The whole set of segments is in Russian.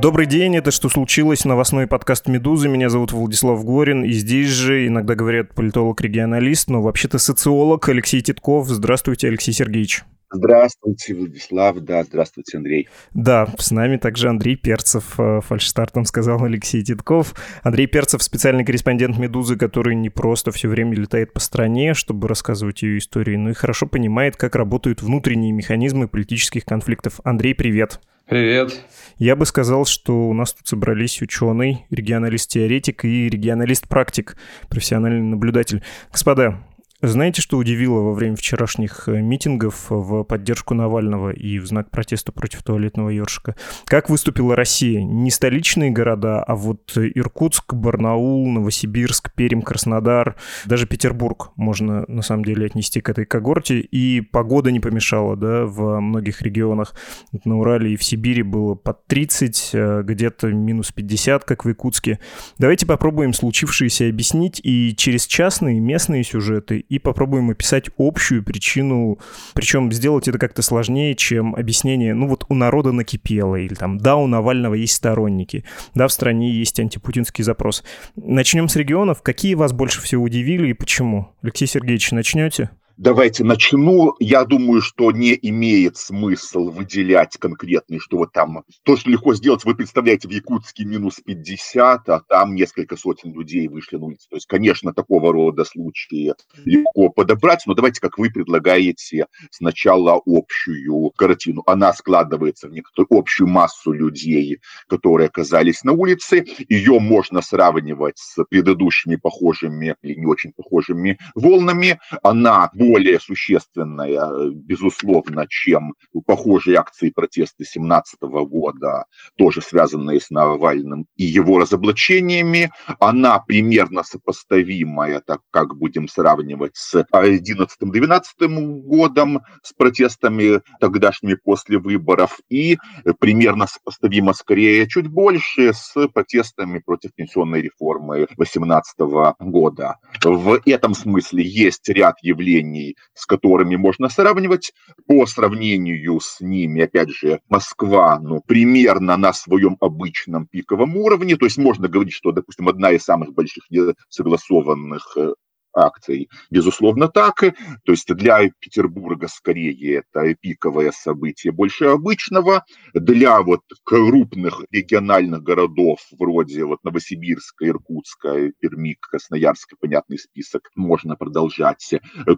Добрый день, это «Что случилось?» Новостной подкаст «Медузы». Меня зовут Владислав Горин, и здесь же, иногда говорят политолог-регионалист, но вообще-то социолог Алексей Титков. Здравствуйте, Алексей Сергеевич. Здравствуйте, Владислав, да, здравствуйте, Андрей. Да, с нами также Андрей Перцев, э, фальшстартом сказал Алексей Титков. Андрей Перцев, специальный корреспондент «Медузы», который не просто все время летает по стране, чтобы рассказывать ее истории, но и хорошо понимает, как работают внутренние механизмы политических конфликтов. Андрей, привет. Привет. Я бы сказал, что у нас тут собрались ученый, регионалист-теоретик и регионалист-практик, профессиональный наблюдатель. Господа, знаете, что удивило во время вчерашних э, митингов в поддержку Навального и в знак протеста против туалетного ёршика? Как выступила Россия? Не столичные города, а вот Иркутск, Барнаул, Новосибирск, Пермь, Краснодар, даже Петербург можно на самом деле отнести к этой когорте. И погода не помешала, да, в многих регионах. На Урале и в Сибири было под 30, э, где-то минус 50, как в Якутске. Давайте попробуем случившееся объяснить и через частные местные сюжеты, и попробуем описать общую причину, причем сделать это как-то сложнее, чем объяснение, ну вот у народа накипело, или там, да, у Навального есть сторонники, да, в стране есть антипутинский запрос. Начнем с регионов. Какие вас больше всего удивили и почему? Алексей Сергеевич, начнете? Давайте начну. Я думаю, что не имеет смысл выделять конкретный, что вот там... То, что легко сделать, вы представляете, в Якутске минус 50, а там несколько сотен людей вышли на улицу. То есть, конечно, такого рода случаи легко подобрать, но давайте, как вы предлагаете, сначала общую картину. Она складывается в некоторую общую массу людей, которые оказались на улице. Ее можно сравнивать с предыдущими похожими или не очень похожими волнами. Она более существенная, безусловно, чем похожие акции протеста 2017 года, тоже связанные с Навальным и его разоблачениями. Она примерно сопоставимая, так как будем сравнивать с 2011-2012 годом, с протестами тогдашними после выборов, и примерно сопоставима скорее чуть больше с протестами против пенсионной реформы 2018 года. В этом смысле есть ряд явлений, компаний, с которыми можно сравнивать. По сравнению с ними, опять же, Москва, ну, примерно на своем обычном пиковом уровне. То есть можно говорить, что, допустим, одна из самых больших несогласованных э, акций. Безусловно, так. То есть для Петербурга скорее это пиковое событие больше обычного. Для вот крупных региональных городов вроде вот Новосибирска, Иркутска, Перми, Красноярска, понятный список, можно продолжать.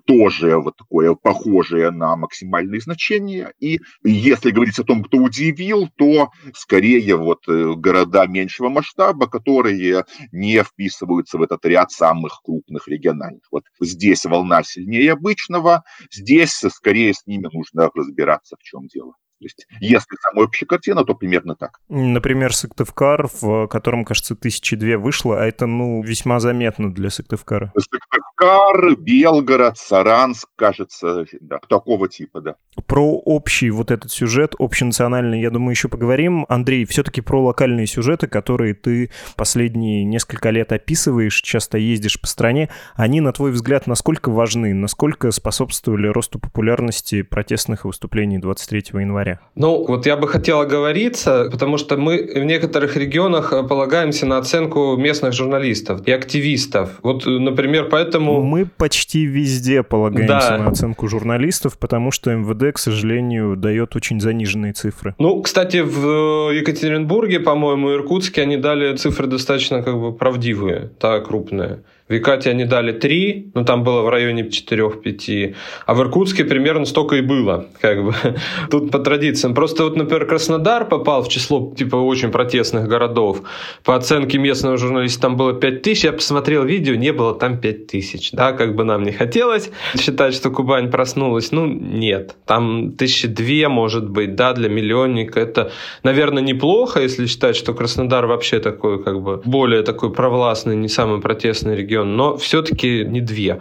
Тоже вот такое похожее на максимальные значения. И если говорить о том, кто удивил, то скорее вот э, города меньшего масштаба, которые не вписываются в этот ряд самых крупных региональных данных. Вот здесь волна сильнее обычного, здесь скорее с ними нужно разбираться, в чем дело. То есть, если самая общая картина, то примерно так. Например, Сыктывкар, в котором, кажется, тысячи две вышло, а это, ну, весьма заметно для Сыктывкара. Сыктывкар, Белгород, Саранск, кажется, да, такого типа, да. Про общий вот этот сюжет, общенациональный, я думаю, еще поговорим. Андрей, все-таки про локальные сюжеты, которые ты последние несколько лет описываешь, часто ездишь по стране, они, на твой взгляд, насколько важны, насколько способствовали росту популярности протестных выступлений 23 января? Января? Ну, вот я бы хотел оговориться, потому что мы в некоторых регионах э, полагаемся на оценку местных журналистов и активистов. Вот, э, например, поэтому... Мы почти везде полагаемся да. на оценку журналистов, потому что МВД, к сожалению, дает очень заниженные цифры. Ну, кстати, в Екатеринбурге, по-моему, Иркутске они дали цифры достаточно как бы правдивые, так, крупные. В Якате они дали 3, но там было в районе 4-5. А в Иркутске примерно столько и было. Как бы. Тут по традициям. Просто вот, например, Краснодар попал в число типа очень протестных городов. По оценке местного журналиста там было 5 тысяч. Я посмотрел видео, не было там 5 тысяч. Да, как бы нам не хотелось считать, что Кубань проснулась. Ну, нет. Там тысячи две, может быть, да, для миллионника. Это, наверное, неплохо, если считать, что Краснодар вообще такой, как бы, более такой провластный, не самый протестный регион регион, но все-таки не две.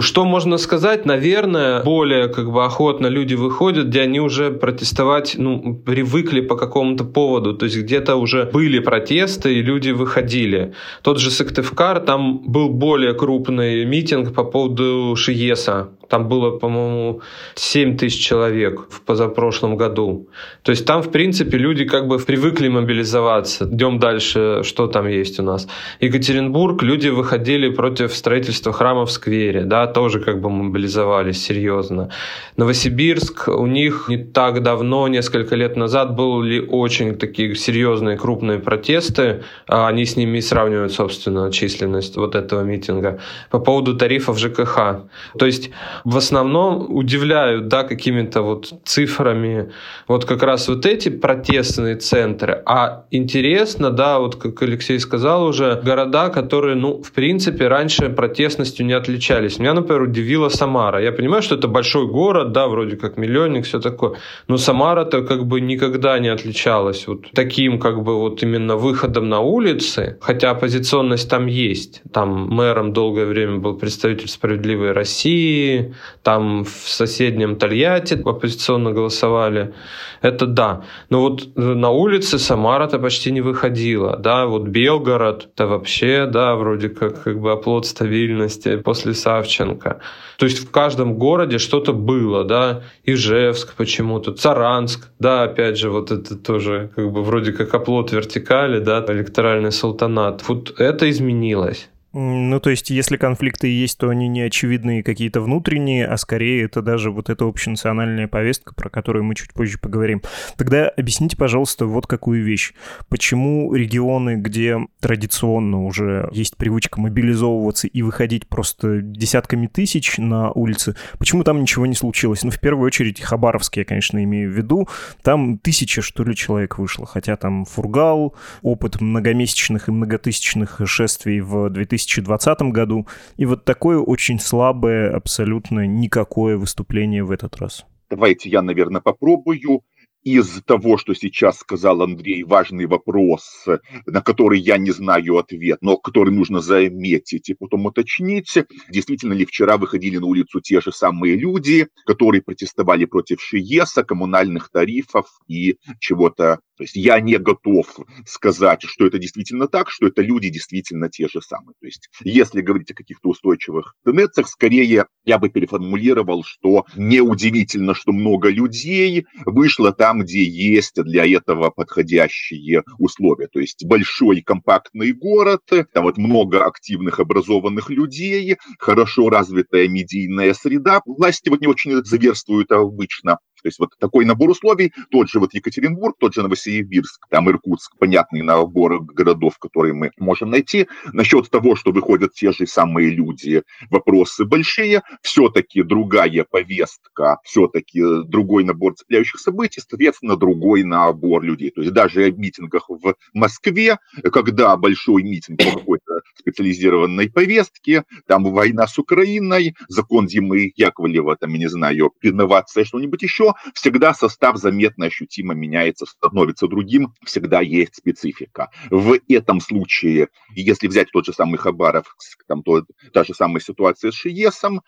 Что можно сказать? Наверное, более как бы охотно люди выходят, где они уже протестовать, ну, привыкли по какому-то поводу. То есть где-то уже были протесты, и люди выходили. Тот же Сыктывкар, там был более крупный митинг по поводу Шиеса, Там было, по-моему, 7 тысяч человек в позапрошлом году. То есть там, в принципе, люди как бы привыкли мобилизоваться. Идем дальше, что там есть у нас. Екатеринбург, люди выходили против строительства храма в сквере, да, тоже как бы мобилизовались серьезно. Новосибирск, у них не так давно, несколько лет назад, были очень такие серьезные крупные протесты. А они с ними сравнивают, собственно, численность вот этого митинга по поводу тарифов ЖКХ. То есть в основном удивляют, да, какими-то вот цифрами вот как раз вот эти протестные центры. А интересно, да, вот как Алексей сказал уже, города, которые, ну, в принципе, раньше протестностью не отличались. Меня, например, удивила Самара. Я понимаю, что это большой город, да, вроде как миллионник, все такое. Но Самара-то как бы никогда не отличалась вот таким как бы вот именно выходом на улицы, хотя оппозиционность там есть. Там мэром долгое время был представитель «Справедливой России», там в соседнем Тольятти оппозиционно голосовали. Это да. Но вот на улице Самара-то почти не выходила. Да, вот Белгород, это вообще, да, вроде как, как бы оплот стабильности после Савченко. То есть в каждом городе что-то было, да, Ижевск почему-то, Царанск, да, опять же, вот это тоже как бы вроде как оплот вертикали, да, электоральный султанат. Вот это изменилось. Ну, то есть, если конфликты есть, то они не очевидные какие-то внутренние, а скорее это даже вот эта общенациональная повестка, про которую мы чуть позже поговорим. Тогда объясните, пожалуйста, вот какую вещь. Почему регионы, где традиционно уже есть привычка мобилизовываться и выходить просто десятками тысяч на улицы, почему там ничего не случилось? Ну, в первую очередь, Хабаровск я, конечно, имею в виду. Там тысяча, что ли, человек вышло, хотя там Фургал, опыт многомесячных и многотысячных шествий в 2000 2020 году. И вот такое очень слабое, абсолютно никакое выступление в этот раз. Давайте я, наверное, попробую из того, что сейчас сказал Андрей, важный вопрос, на который я не знаю ответ, но который нужно заметить и потом уточнить. Действительно ли вчера выходили на улицу те же самые люди, которые протестовали против ШИЕСа, коммунальных тарифов и чего-то то есть я не готов сказать, что это действительно так, что это люди действительно те же самые. То есть если говорить о каких-то устойчивых тенденциях, скорее я бы переформулировал, что неудивительно, что много людей вышло там, где есть для этого подходящие условия. То есть большой компактный город, там вот много активных образованных людей, хорошо развитая медийная среда. Власти вот не очень заверствуют обычно то есть вот такой набор условий, тот же вот Екатеринбург, тот же Новосибирск, там Иркутск, понятный набор городов, которые мы можем найти. Насчет того, что выходят те же самые люди, вопросы большие, все-таки другая повестка, все-таки другой набор цепляющих событий, соответственно, другой набор людей. То есть даже в митингах в Москве, когда большой митинг по какой-то специализированной повестке, там война с Украиной, закон Зимы Яковлева, там, я не знаю, реновация, что-нибудь еще, всегда состав заметно ощутимо меняется, становится другим, всегда есть специфика. В этом случае, если взять тот же самый Хабаровск, там то, та же самая ситуация с ШИЕСом,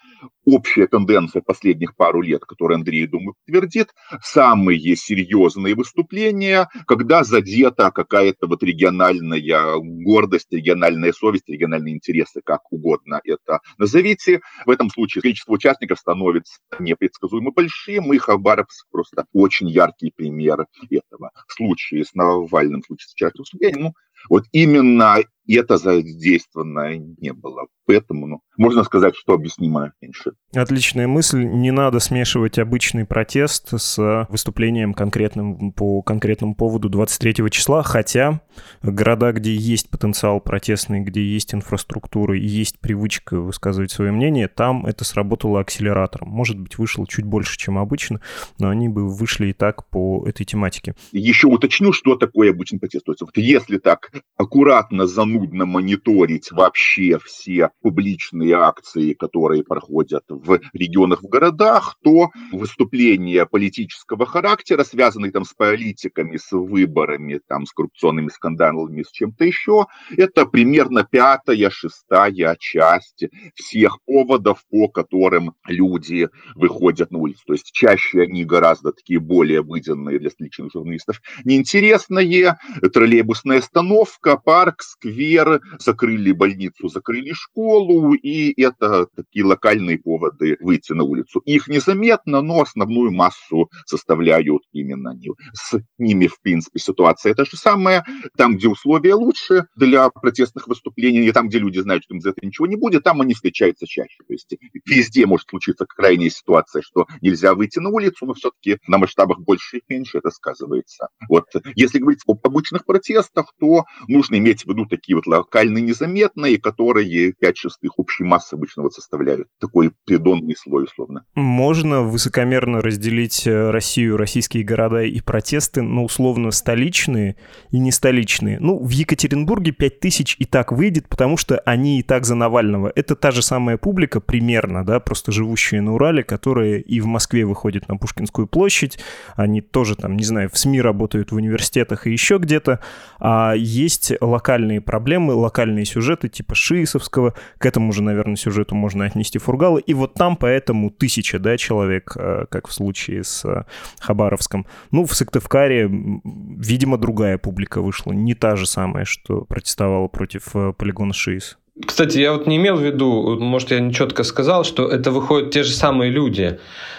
общая тенденция последних пару лет, которую Андрей, думаю, подтвердит, самые серьезные выступления, когда задета какая-то вот региональная гордость, региональная совесть, региональные интересы, как угодно это назовите. В этом случае количество участников становится непредсказуемо большим, и Хабаровск Хабаровск просто очень яркий пример этого. В случае с Навальным, в случае с выступления, ну, вот именно это задействовано не было. Поэтому, ну, можно сказать, что объяснимо меньше. Отличная мысль. Не надо смешивать обычный протест с выступлением конкретным по конкретному поводу 23 числа, хотя города, где есть потенциал протестный, где есть инфраструктура и есть привычка высказывать свое мнение, там это сработало акселератором. Может быть, вышло чуть больше, чем обычно, но они бы вышли и так по этой тематике. Еще уточню, что такое обычный протест. То есть, вот если так аккуратно занудно мониторить вообще все публичные акции, которые проходят в регионах, в городах, то выступления политического характера, связанные там с политиками, с выборами, там, с коррупционными скандалами, с чем-то еще, это примерно пятая, шестая часть всех поводов, по которым люди выходят на улицу. То есть чаще они гораздо такие более выделенные для столичных журналистов. Неинтересные, троллейбусная остановка, парк, сквер, сквер, закрыли больницу, закрыли школу, и это такие локальные поводы выйти на улицу. Их незаметно, но основную массу составляют именно они. С ними, в принципе, ситуация та же самая. Там, где условия лучше для протестных выступлений, и там, где люди знают, что им за это ничего не будет, там они встречаются чаще. То есть везде может случиться крайняя ситуация, что нельзя выйти на улицу, но все-таки на масштабах больше и меньше это сказывается. Вот если говорить об обычных протестах, то нужно иметь в виду такие вот локальные незаметные, которые 5 шестых общей массы обычно вот составляют. Такой придонный слой, условно. Можно высокомерно разделить э, Россию, российские города и протесты, ну, условно, столичные и не столичные. Ну, в Екатеринбурге 5 тысяч и так выйдет, потому что они и так за Навального. Это та же самая публика примерно, да, просто живущая на Урале, которая и в Москве выходит на Пушкинскую площадь. Они тоже там, не знаю, в СМИ работают, в университетах и еще где-то. А есть локальные проблемы, локальные сюжеты типа Шиисовского. К этому же, наверное, сюжету можно отнести Фургала. И вот там поэтому тысяча, да, человек, э, как в случае с э, Хабаровском. Ну, в Сыктывкаре, видимо, другая публика вышла. Не та же самая, что протестовала против э, полигона Шиис. Кстати, я вот не имел в виду, может, я не четко сказал, что это выходят те же самые люди.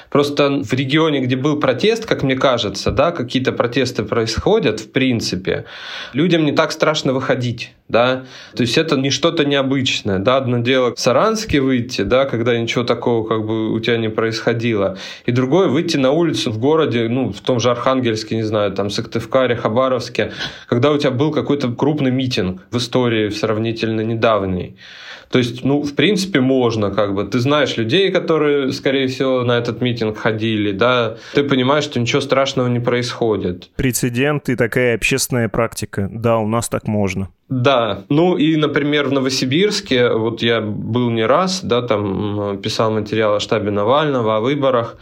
Просто в регионе, где был протест, как мне кажется, да, какие-то протесты происходят, в принципе, людям не так страшно выходить, да, то есть это не что-то необычное, да, одно дело в Саранске выйти, да, когда ничего такого как бы у тебя не происходило, и другое выйти на улицу в городе, ну, в том же Архангельске, не знаю, там, Сыктывкаре, Хабаровске, когда у тебя был какой-то крупный митинг в истории сравнительно недавний. То есть, ну, в принципе, можно, как бы. Ты знаешь людей, которые, скорее всего, на этот митинг ходили, да. Ты понимаешь, что ничего страшного не происходит. Прецедент и такая общественная практика. Да, у нас так можно. Да, ну и, например, в Новосибирске, вот я был не раз, да, там писал материал о штабе Навального, о выборах,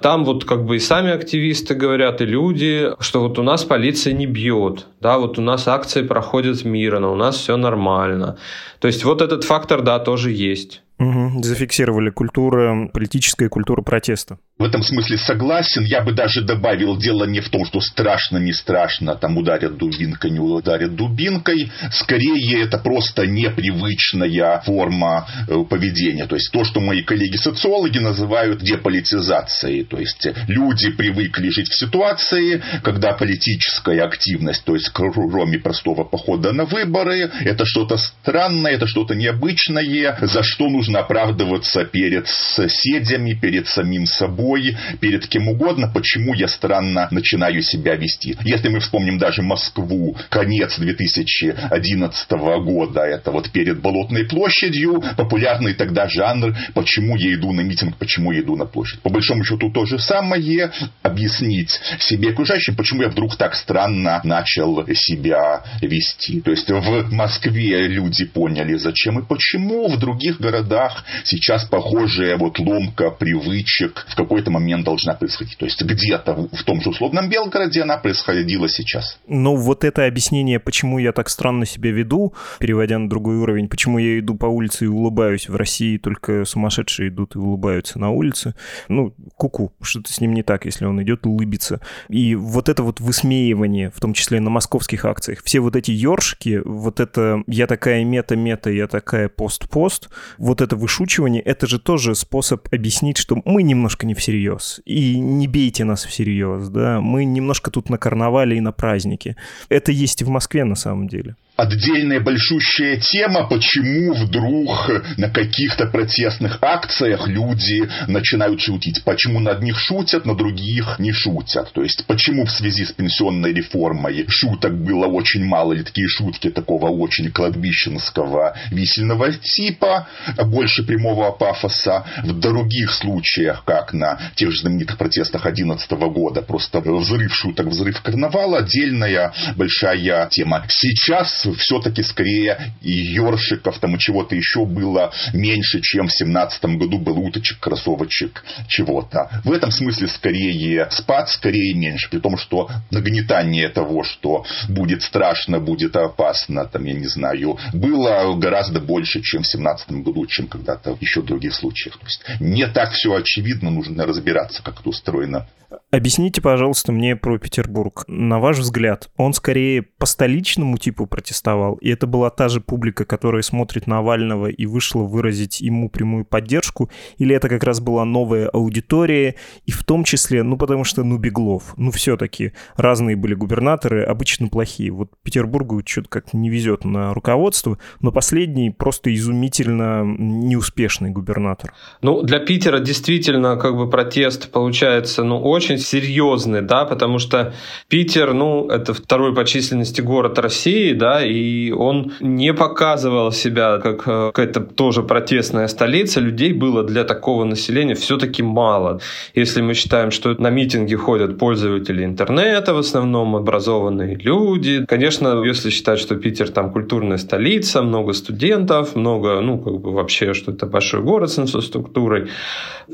там вот как бы и сами активисты говорят, и люди, что вот у нас полиция не бьет, да, вот у нас акции проходят мирно, у нас все нормально. То есть вот этот фактор, да, тоже есть. Угу, зафиксировали культура, политическая культура протеста. В этом смысле согласен. Я бы даже добавил, дело не в том, что страшно, не страшно, там ударят дубинкой, не ударят дубинкой. Скорее, это просто непривычная форма э, поведения. То есть, то, что мои коллеги-социологи называют деполитизацией. То есть, люди привыкли жить в ситуации, когда политическая активность, то есть, кроме простого похода на выборы, это что-то странное, это что-то необычное, за что нужно нужно оправдываться перед соседями, перед самим собой, перед кем угодно, почему я странно начинаю себя вести. Если мы вспомним даже Москву, конец 2011 года, это вот перед Болотной площадью, популярный тогда жанр «Почему я иду на митинг, почему я иду на площадь». По большому счету то же самое, объяснить себе окружающим, почему я вдруг так странно начал себя вести. То есть в Москве люди поняли, зачем и почему, в других городах городах сейчас похожая вот ломка привычек в какой-то момент должна происходить. То есть где-то в том же условном Белгороде она происходила сейчас. Ну, вот это объяснение, почему я так странно себя веду, переводя на другой уровень, почему я иду по улице и улыбаюсь. В России только сумасшедшие идут и улыбаются на улице. Ну, куку, -ку, что-то с ним не так, если он идет и улыбится. И вот это вот высмеивание, в том числе на московских акциях, все вот эти ёршики, вот это я такая мета-мета, я такая пост-пост, вот это это вышучивание, это же тоже способ объяснить, что мы немножко не всерьез. И не бейте нас всерьез, да. Мы немножко тут на карнавале и на празднике. Это есть и в Москве на самом деле отдельная большущая тема, почему вдруг на каких-то протестных акциях люди начинают шутить. Почему на одних шутят, на других не шутят. То есть, почему в связи с пенсионной реформой шуток было очень мало, или такие шутки такого очень кладбищенского висельного типа, больше прямого пафоса. В других случаях, как на тех же знаменитых протестах 2011 года, просто взрыв шуток, взрыв карнавала, отдельная большая тема. Сейчас все-таки скорее и ёршиков там и чего-то еще было меньше, чем в семнадцатом году был уточек, кроссовочек, чего-то. В этом смысле скорее спад, скорее меньше, при том, что нагнетание того, что будет страшно, будет опасно, там, я не знаю, было гораздо больше, чем в семнадцатом году, чем когда-то еще в других случаях. То есть не так все очевидно, нужно разбираться, как это устроено. Объясните, пожалуйста, мне про Петербург. На ваш взгляд, он скорее по столичному типу протестовал, и это была та же публика, которая смотрит Навального и вышла выразить ему прямую поддержку, или это как раз была новая аудитория, и в том числе, ну, потому что, ну, Беглов, ну, все-таки разные были губернаторы, обычно плохие. Вот Петербургу что-то как не везет на руководство, но последний просто изумительно неуспешный губернатор. Ну, для Питера действительно как бы протест получается, ну, очень серьезный, да, потому что Питер, ну, это второй по численности город России, да, и он не показывал себя как э, какая-то тоже протестная столица. Людей было для такого населения все-таки мало. Если мы считаем, что на митинги ходят пользователи интернета, в основном образованные люди. Конечно, если считать, что Питер там культурная столица, много студентов, много, ну, как бы вообще, что это большой город с инфраструктурой,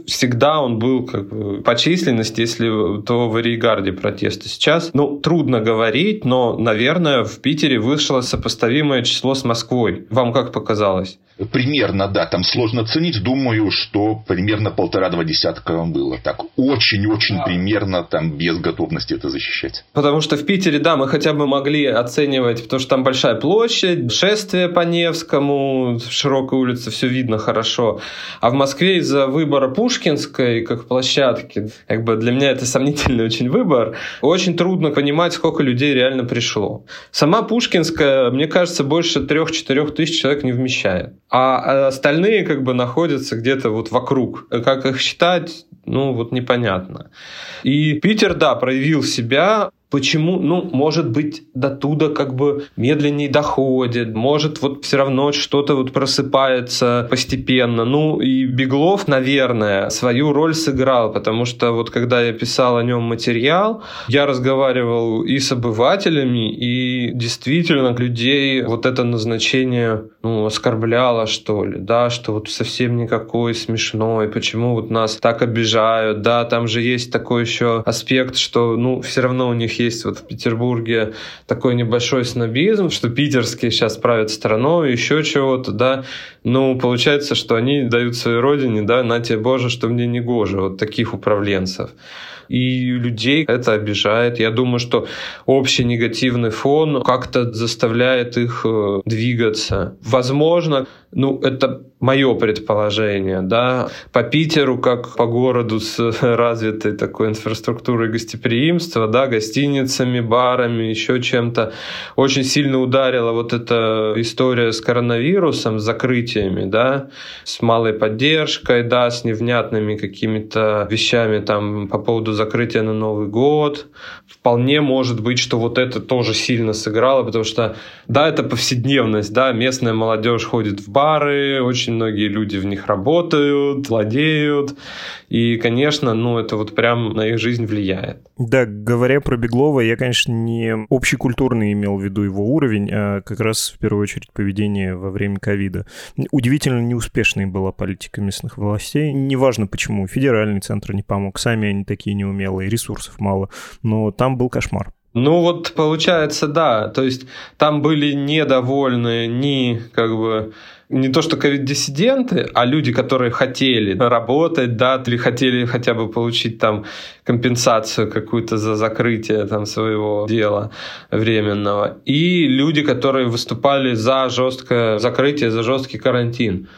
всегда он был как бы по численности, если то в Ригарде протесты. Сейчас, ну, трудно говорить, но, наверное, в Питере вышло сопоставимое число с Москвой. Вам как показалось? Примерно, да, там сложно ценить. Думаю, что примерно полтора-два десятка было. Так, очень-очень примерно там без готовности это защищать. Потому что в Питере, да, мы хотя бы могли оценивать, потому что там большая площадь, шествие по Невскому, широкая улица, все видно хорошо. А в Москве из-за выбора Пушкинской как площадки, как бы для меня это сомнительный очень выбор, очень трудно понимать, сколько людей реально пришло. Сама Пушкинская, мне кажется, больше трех-четырех тысяч человек не вмещает а остальные как бы находятся где-то вот вокруг. Как их считать, ну вот непонятно. И Питер, да, проявил себя Почему? Ну, может быть, до туда как бы медленнее доходит, может вот все равно что-то вот просыпается постепенно. Ну, и Беглов, наверное, свою роль сыграл, потому что вот когда я писал о нем материал, я разговаривал и с обывателями, и действительно людей вот это назначение ну, оскорбляло, что ли, да, что вот совсем никакой смешной, почему вот нас так обижают, да, там же есть такой еще аспект, что, ну, все равно у них есть есть вот в Петербурге такой небольшой снобизм, что питерские сейчас правят страной, еще чего-то, да. Ну, получается, что они дают своей родине, да, на тебе Боже, что мне не гоже, вот таких управленцев и людей это обижает. Я думаю, что общий негативный фон как-то заставляет их э, двигаться. Возможно, ну, это мое предположение, да, по Питеру, как по городу с развитой такой инфраструктурой гостеприимства, да, гостиницами, барами, еще чем-то, очень сильно ударила вот эта история с коронавирусом, с закрытиями, да, с малой поддержкой, да, с невнятными какими-то вещами там по поводу закрытия на Новый год. Вполне может быть, что вот это тоже сильно сыграло, потому что, да, это повседневность, да, местная молодежь ходит в бары, очень многие люди в них работают, владеют. И, конечно, ну, это вот прям на их жизнь влияет. Да, говоря про Беглова, я, конечно, не общекультурный имел в виду его уровень, а как раз в первую очередь поведение во время ковида. Удивительно неуспешной была политика местных властей. Неважно почему, федеральный центр не помог, сами они такие неумелые, ресурсов мало, но там был кошмар. Ну вот получается, да. То есть там были недовольны ни как бы не то что ковид-диссиденты, а люди, которые хотели работать, да, или хотели хотя бы получить там компенсацию какую-то за закрытие там своего дела временного, и люди, которые выступали за жесткое закрытие, за жесткий карантин.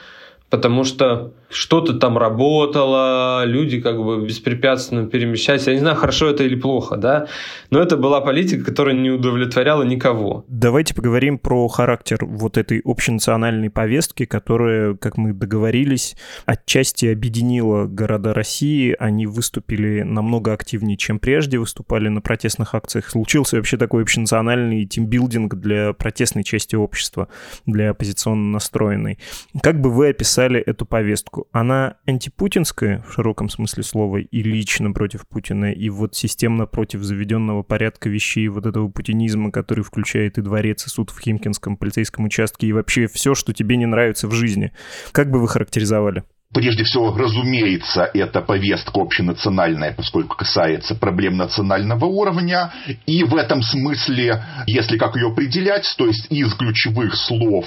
Потому что что-то там работало, люди как бы беспрепятственно перемещались. Я не знаю, хорошо это или плохо, да, но это была политика, которая не удовлетворяла никого. Давайте поговорим про характер вот этой общенациональной повестки, которая, как мы договорились, отчасти объединила города России. Они выступили намного активнее, чем прежде, выступали на протестных акциях. Случился вообще такой общенациональный тимбилдинг для протестной части общества, для оппозиционно настроенной. Как бы вы описали эту повестку? Политику, она антипутинская в широком смысле слова и лично против Путина, и вот системно против заведенного порядка вещей, вот этого путинизма, который включает и дворец, и суд в Химкинском полицейском участке, и вообще все, что тебе не нравится в жизни. Как бы вы характеризовали? Прежде всего, разумеется, это повестка общенациональная, поскольку касается проблем национального уровня. И в этом смысле, если как ее определять, то есть из ключевых слов,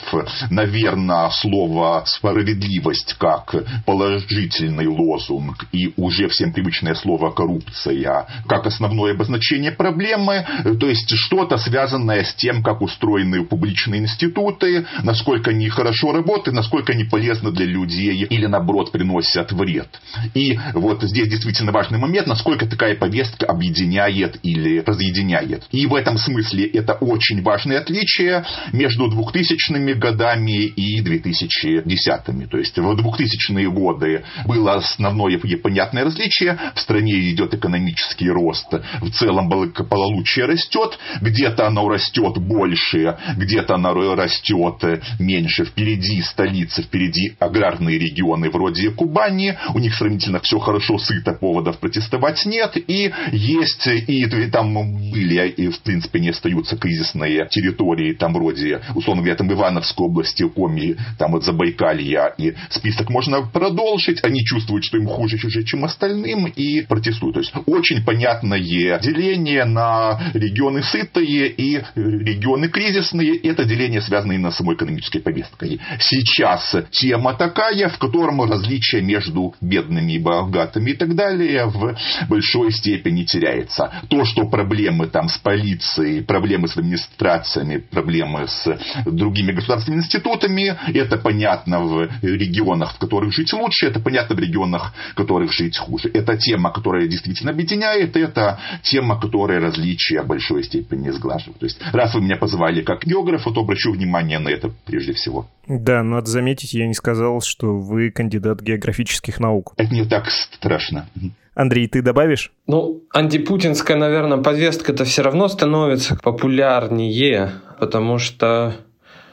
наверное, слово «справедливость» как положительный лозунг и уже всем привычное слово «коррупция» как основное обозначение проблемы, то есть что-то связанное с тем, как устроены публичные институты, насколько они хорошо работают, насколько они полезны для людей или наоборот наоборот, приносят вред. И вот здесь действительно важный момент, насколько такая повестка объединяет или разъединяет. И в этом смысле это очень важное отличие между 2000-ми годами и 2010-ми. То есть в 2000-е годы было основное и понятное различие. В стране идет экономический рост. В целом благополучие растет. Где-то оно растет больше, где-то оно растет меньше. Впереди столица, впереди аграрные регионы вроде Кубани, у них сравнительно все хорошо, сыто, поводов протестовать нет, и есть, и, и там были, и в принципе не остаются кризисные территории, там вроде, условно говоря, там Ивановской области, Коми, там вот Забайкалья, и список можно продолжить, они чувствуют, что им хуже чужие, чем остальным, и протестуют. То есть очень понятное деление на регионы сытые и регионы кризисные. Это деление связано именно с самой экономической повесткой. Сейчас тема такая, в котором различие между бедными и богатыми и так далее в большой степени теряется. То, что проблемы там с полицией, проблемы с администрациями, проблемы с другими государственными институтами, это понятно в регионах, в которых жить лучше, это понятно в регионах, в которых жить хуже. Это тема, которая действительно объединяет, это тема, которая различия в большой степени сглаживает. То есть, раз вы меня позвали как географа, то обращу внимание на это прежде всего. Да, надо заметить, я не сказал, что вы кандидат географических наук. Это не так страшно. Андрей, ты добавишь? Ну, антипутинская, наверное, повестка-то все равно становится популярнее, потому что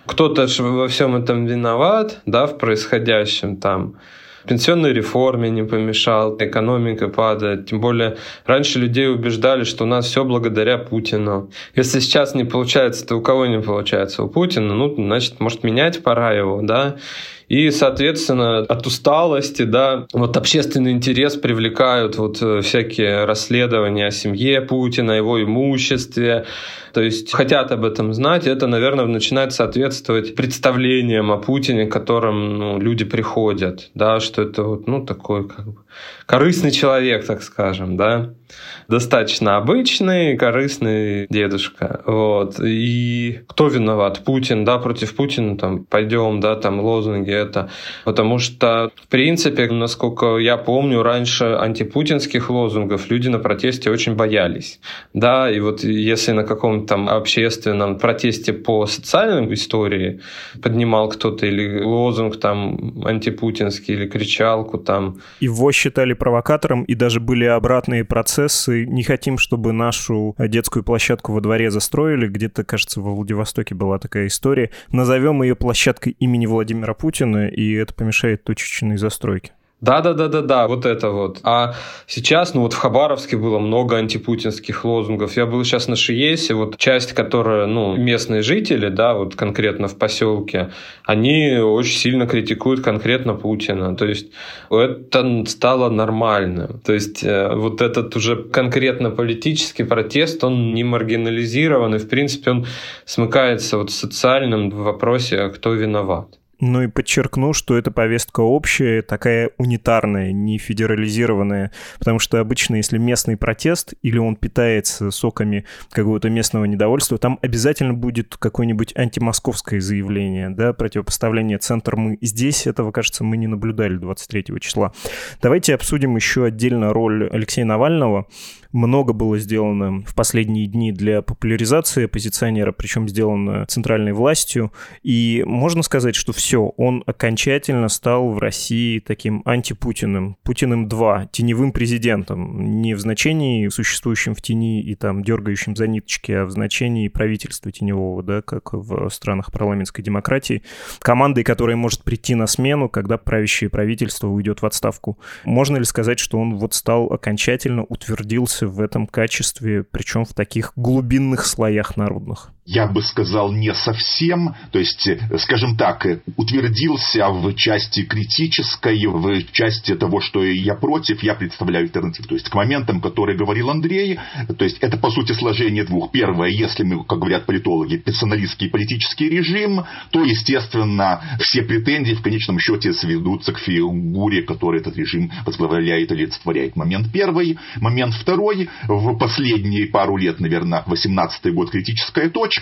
кто-то же во всем этом виноват, да, в происходящем там пенсионной реформе не помешал, экономика падает. Тем более раньше людей убеждали, что у нас все благодаря Путину. Если сейчас не получается, то у кого не получается? У Путина, ну, значит, может, менять пора его, да? И, соответственно, от усталости, да, вот общественный интерес привлекают вот э, всякие расследования о семье Путина, его имуществе, то есть хотят об этом знать, это, наверное, начинает соответствовать представлениям о Путине, к которым ну, люди приходят, да, что это вот, ну, такой как бы корыстный человек, так скажем, да достаточно обычный, корыстный дедушка. Вот. И кто виноват? Путин, да, против Путина, там, пойдем, да, там, лозунги это. Потому что, в принципе, насколько я помню, раньше антипутинских лозунгов люди на протесте очень боялись. Да, и вот если на каком-то там общественном протесте по социальной истории поднимал кто-то или лозунг там антипутинский, или кричалку там. Его считали провокатором, и даже были обратные процессы не хотим, чтобы нашу детскую площадку во дворе застроили. Где-то, кажется, во Владивостоке была такая история. Назовем ее площадкой имени Владимира Путина, и это помешает точечной застройке. Да, да, да, да, да, вот это вот. А сейчас, ну вот в Хабаровске было много антипутинских лозунгов. Я был сейчас на Шиесе, вот часть, которая, ну, местные жители, да, вот конкретно в поселке, они очень сильно критикуют конкретно Путина. То есть это стало нормальным. То есть э, вот этот уже конкретно политический протест, он не маргинализирован, и в принципе он смыкается вот в социальном вопросе, а кто виноват. Ну и подчеркну, что эта повестка общая, такая унитарная, не федерализированная, потому что обычно, если местный протест или он питается соками какого-то местного недовольства, там обязательно будет какое-нибудь антимосковское заявление, да, противопоставление центр мы. Здесь этого, кажется, мы не наблюдали 23 числа. Давайте обсудим еще отдельно роль Алексея Навального много было сделано в последние дни для популяризации оппозиционера, причем сделано центральной властью. И можно сказать, что все, он окончательно стал в России таким антипутиным, Путиным 2, теневым президентом. Не в значении существующим в тени и там дергающим за ниточки, а в значении правительства теневого, да, как в странах парламентской демократии. Командой, которая может прийти на смену, когда правящее правительство уйдет в отставку. Можно ли сказать, что он вот стал окончательно утвердился в этом качестве, причем в таких глубинных слоях народных? Я бы сказал, не совсем. То есть, скажем так, утвердился в части критической, в части того, что я против, я представляю альтернативу. То есть, к моментам, которые говорил Андрей, то есть, это, по сути, сложение двух. Первое, если мы, как говорят политологи, персоналистский политический режим, то, естественно, все претензии в конечном счете сведутся к фигуре, который этот режим возглавляет или олицетворяет. Момент первый. Момент второй. В последние пару лет, наверное, 18-й год критическая точка,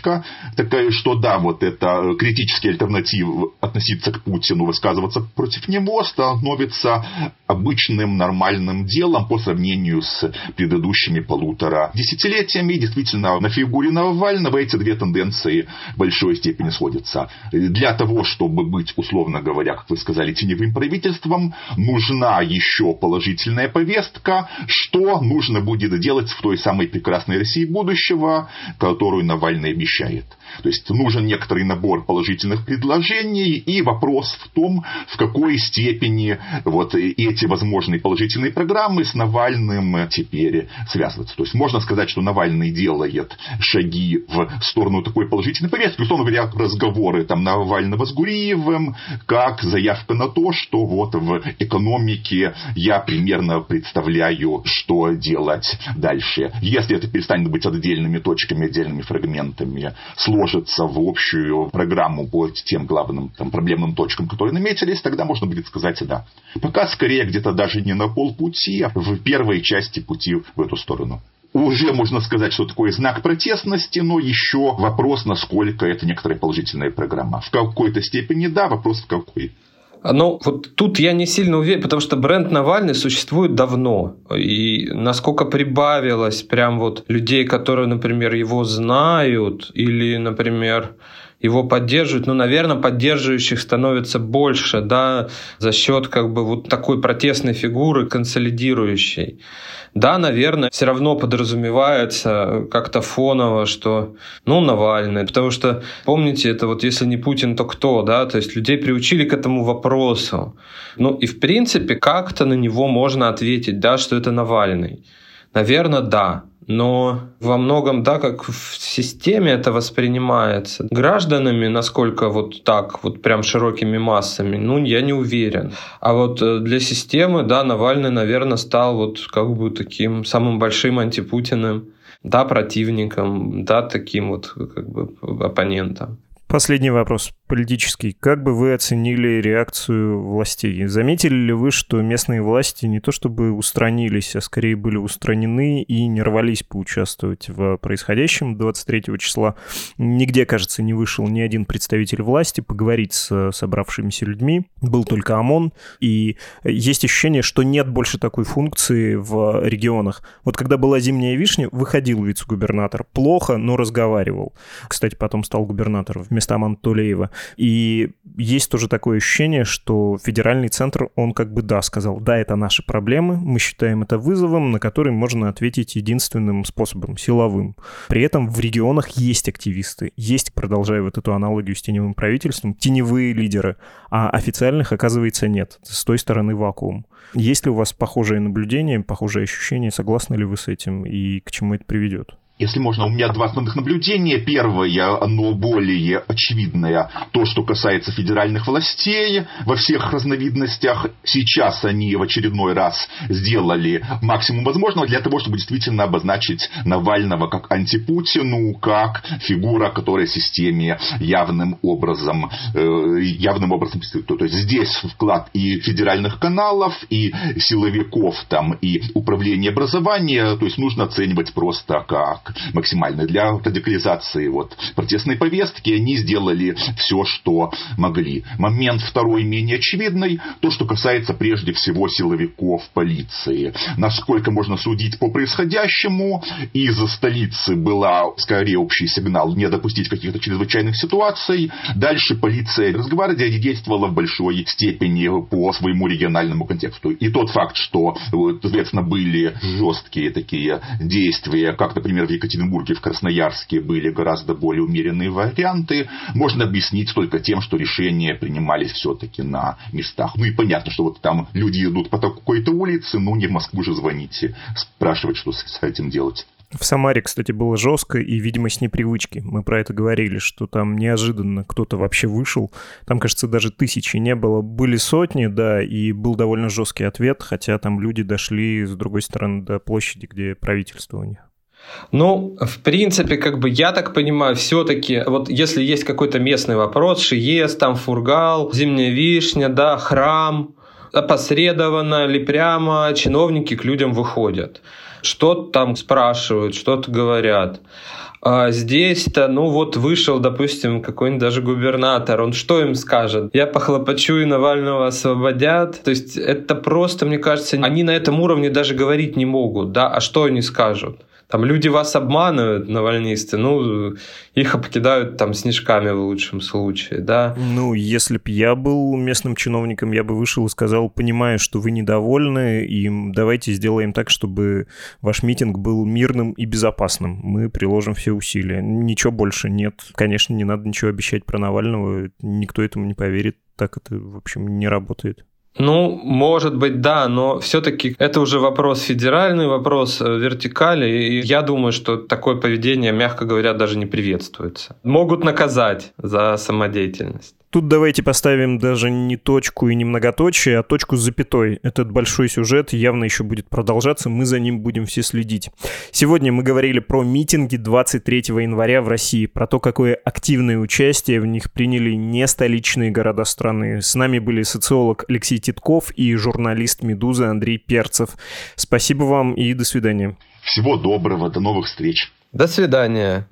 такая, что да, вот это критический альтернатив относиться к Путину, высказываться против него становится обычным нормальным делом по сравнению с предыдущими полутора десятилетиями. Действительно, на фигуре Навального эти две тенденции в большой степени сходятся. Для того, чтобы быть, условно говоря, как вы сказали, теневым правительством, нужна еще положительная повестка, что нужно будет делать в той самой прекрасной России будущего, которую Навальный обещает. То есть нужен некоторый набор положительных предложений, и вопрос в том, в какой степени вот эти возможные положительные программы с Навальным теперь связываются. То есть можно сказать, что Навальный делает шаги в сторону такой положительной повестки, условно говоря, разговоры там Навального с Гуриевым, как заявка на то, что вот в экономике я примерно представляю, что делать дальше. Если это перестанет быть отдельными точками, отдельными фрагментами, сложится в общую программу по тем главным там, проблемным точкам, которые наметились, тогда можно будет сказать да. Пока скорее где-то даже не на полпути, а в первой части пути в эту сторону уже можно сказать, что такое знак протестности, но еще вопрос, насколько это некоторая положительная программа. В какой-то степени да, вопрос в какой. Ну, вот тут я не сильно уверен, потому что бренд Навальный существует давно. И насколько прибавилось прям вот людей, которые, например, его знают, или, например, его поддерживают, ну, наверное, поддерживающих становится больше, да, за счет как бы вот такой протестной фигуры, консолидирующей. Да, наверное, все равно подразумевается как-то фоново, что, ну, Навальный, потому что, помните, это вот если не Путин, то кто, да, то есть людей приучили к этому вопросу. Ну, и в принципе, как-то на него можно ответить, да, что это Навальный. Наверное, да но во многом, да, как в системе это воспринимается гражданами, насколько вот так, вот прям широкими массами, ну, я не уверен. А вот э, для системы, да, Навальный, наверное, стал вот как бы таким самым большим антипутиным, да, противником, да, таким вот как бы оппонентом. Последний вопрос политический. Как бы вы оценили реакцию властей? Заметили ли вы, что местные власти не то чтобы устранились, а скорее были устранены и не рвались поучаствовать в происходящем 23 числа? Нигде, кажется, не вышел ни один представитель власти поговорить с собравшимися людьми. Был только ОМОН. И есть ощущение, что нет больше такой функции в регионах. Вот когда была зимняя вишня, выходил вице-губернатор. Плохо, но разговаривал. Кстати, потом стал губернатором вместо Амана Тулеева. И есть тоже такое ощущение, что федеральный центр, он как бы да, сказал, да, это наши проблемы, мы считаем это вызовом, на который можно ответить единственным способом, силовым. При этом в регионах есть активисты, есть, продолжая вот эту аналогию с теневым правительством, теневые лидеры, а официальных, оказывается, нет. С той стороны вакуум. Есть ли у вас похожие наблюдения, похожие ощущения, согласны ли вы с этим и к чему это приведет? Если можно, у меня два основных наблюдения. Первое, оно более очевидное, то, что касается федеральных властей во всех разновидностях. Сейчас они в очередной раз сделали максимум возможного для того, чтобы действительно обозначить Навального как антипутину, как фигура, которая системе явным образом, э, явным образом присутствует. То есть здесь вклад и федеральных каналов, и силовиков, там, и управления образования, то есть нужно оценивать просто как максимально для радикализации вот, протестной повестки. Они сделали все, что могли. Момент второй менее очевидный. То, что касается прежде всего силовиков полиции. Насколько можно судить по происходящему, из столицы была скорее общий сигнал не допустить каких-то чрезвычайных ситуаций. Дальше полиция Росгвардия действовала в большой степени по своему региональному контексту. И тот факт, что, соответственно, были жесткие такие действия, как, например, в Екатеринбурге, в Красноярске были гораздо более умеренные варианты, можно объяснить только тем, что решения принимались все-таки на местах. Ну и понятно, что вот там люди идут по такой-то улице, ну не в Москву же звоните, спрашивать, что с этим делать. В Самаре, кстати, было жестко и, видимо, с непривычки. Мы про это говорили, что там неожиданно кто-то вообще вышел. Там, кажется, даже тысячи не было. Были сотни, да, и был довольно жесткий ответ, хотя там люди дошли, с другой стороны, до площади, где правительство у них. Ну, в принципе, как бы я так понимаю, все-таки, вот если есть какой-то местный вопрос, Шиес, там Фургал, Зимняя Вишня, да, храм, опосредованно или прямо чиновники к людям выходят. Что-то там спрашивают, что-то говорят. А здесь-то, ну вот вышел, допустим, какой-нибудь даже губернатор, он что им скажет? Я похлопочу и Навального освободят. То есть это просто, мне кажется, они на этом уровне даже говорить не могут, да, а что они скажут? Там люди вас обманывают, навальнисты, ну, их обкидают там снежками в лучшем случае, да. Ну, если бы я был местным чиновником, я бы вышел и сказал, понимаю, что вы недовольны, и давайте сделаем так, чтобы ваш митинг был мирным и безопасным. Мы приложим все усилия. Ничего больше нет. Конечно, не надо ничего обещать про Навального, никто этому не поверит. Так это, в общем, не работает. Ну, может быть, да, но все-таки это уже вопрос федеральный, вопрос э, вертикали, и я думаю, что такое поведение, мягко говоря, даже не приветствуется. Могут наказать за самодеятельность. Тут давайте поставим даже не точку и не многоточие, а точку с запятой. Этот большой сюжет явно еще будет продолжаться, мы за ним будем все следить. Сегодня мы говорили про митинги 23 января в России, про то, какое активное участие в них приняли не столичные города страны. С нами были социолог Алексей Титков и журналист «Медузы» Андрей Перцев. Спасибо вам и до свидания. Всего доброго, до новых встреч. До свидания.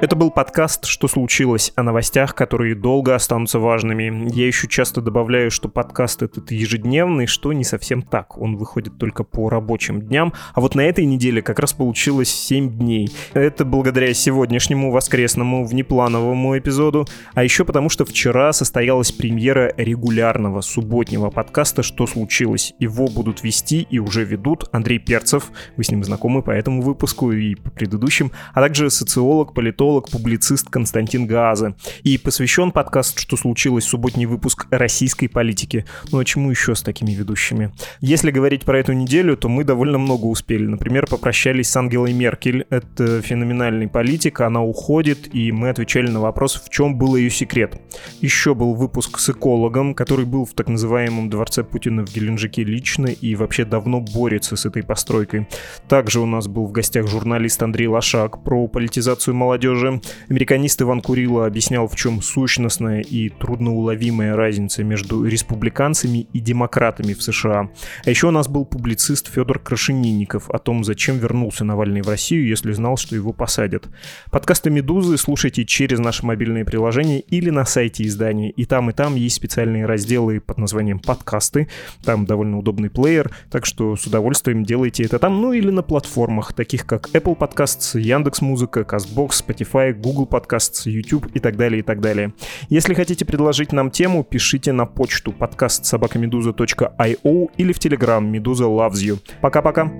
Это был подкаст «Что случилось?» о новостях, которые долго останутся важными. Я еще часто добавляю, что подкаст этот ежедневный, что не совсем так. Он выходит только по рабочим дням, а вот на этой неделе как раз получилось 7 дней. Это благодаря сегодняшнему воскресному внеплановому эпизоду, а еще потому, что вчера состоялась премьера регулярного субботнего подкаста «Что случилось?». Его будут вести и уже ведут Андрей Перцев, вы с ним знакомы по этому выпуску и по предыдущим, а также социолог, политолог, политолог, публицист Константин Гааза. И посвящен подкаст «Что случилось?» субботний выпуск российской политики. Ну а чему еще с такими ведущими? Если говорить про эту неделю, то мы довольно много успели. Например, попрощались с Ангелой Меркель. Это феноменальный политик, она уходит, и мы отвечали на вопрос, в чем был ее секрет. Еще был выпуск с экологом, который был в так называемом дворце Путина в Геленджике лично и вообще давно борется с этой постройкой. Также у нас был в гостях журналист Андрей Лошак про политизацию молодежи молодежи. Американист Иван Курило объяснял, в чем сущностная и трудноуловимая разница между республиканцами и демократами в США. А еще у нас был публицист Федор Крашенинников о том, зачем вернулся Навальный в Россию, если знал, что его посадят. Подкасты «Медузы» слушайте через наше мобильное приложение или на сайте издания. И там, и там есть специальные разделы под названием «Подкасты». Там довольно удобный плеер, так что с удовольствием делайте это там, ну или на платформах, таких как Apple Podcasts, Яндекс.Музыка, Castbox, Spotify, Spotify, Google Podcasts, YouTube и так далее, и так далее. Если хотите предложить нам тему, пишите на почту подкаст собакамедуза.io или в Telegram Медуза Loves You. Пока-пока.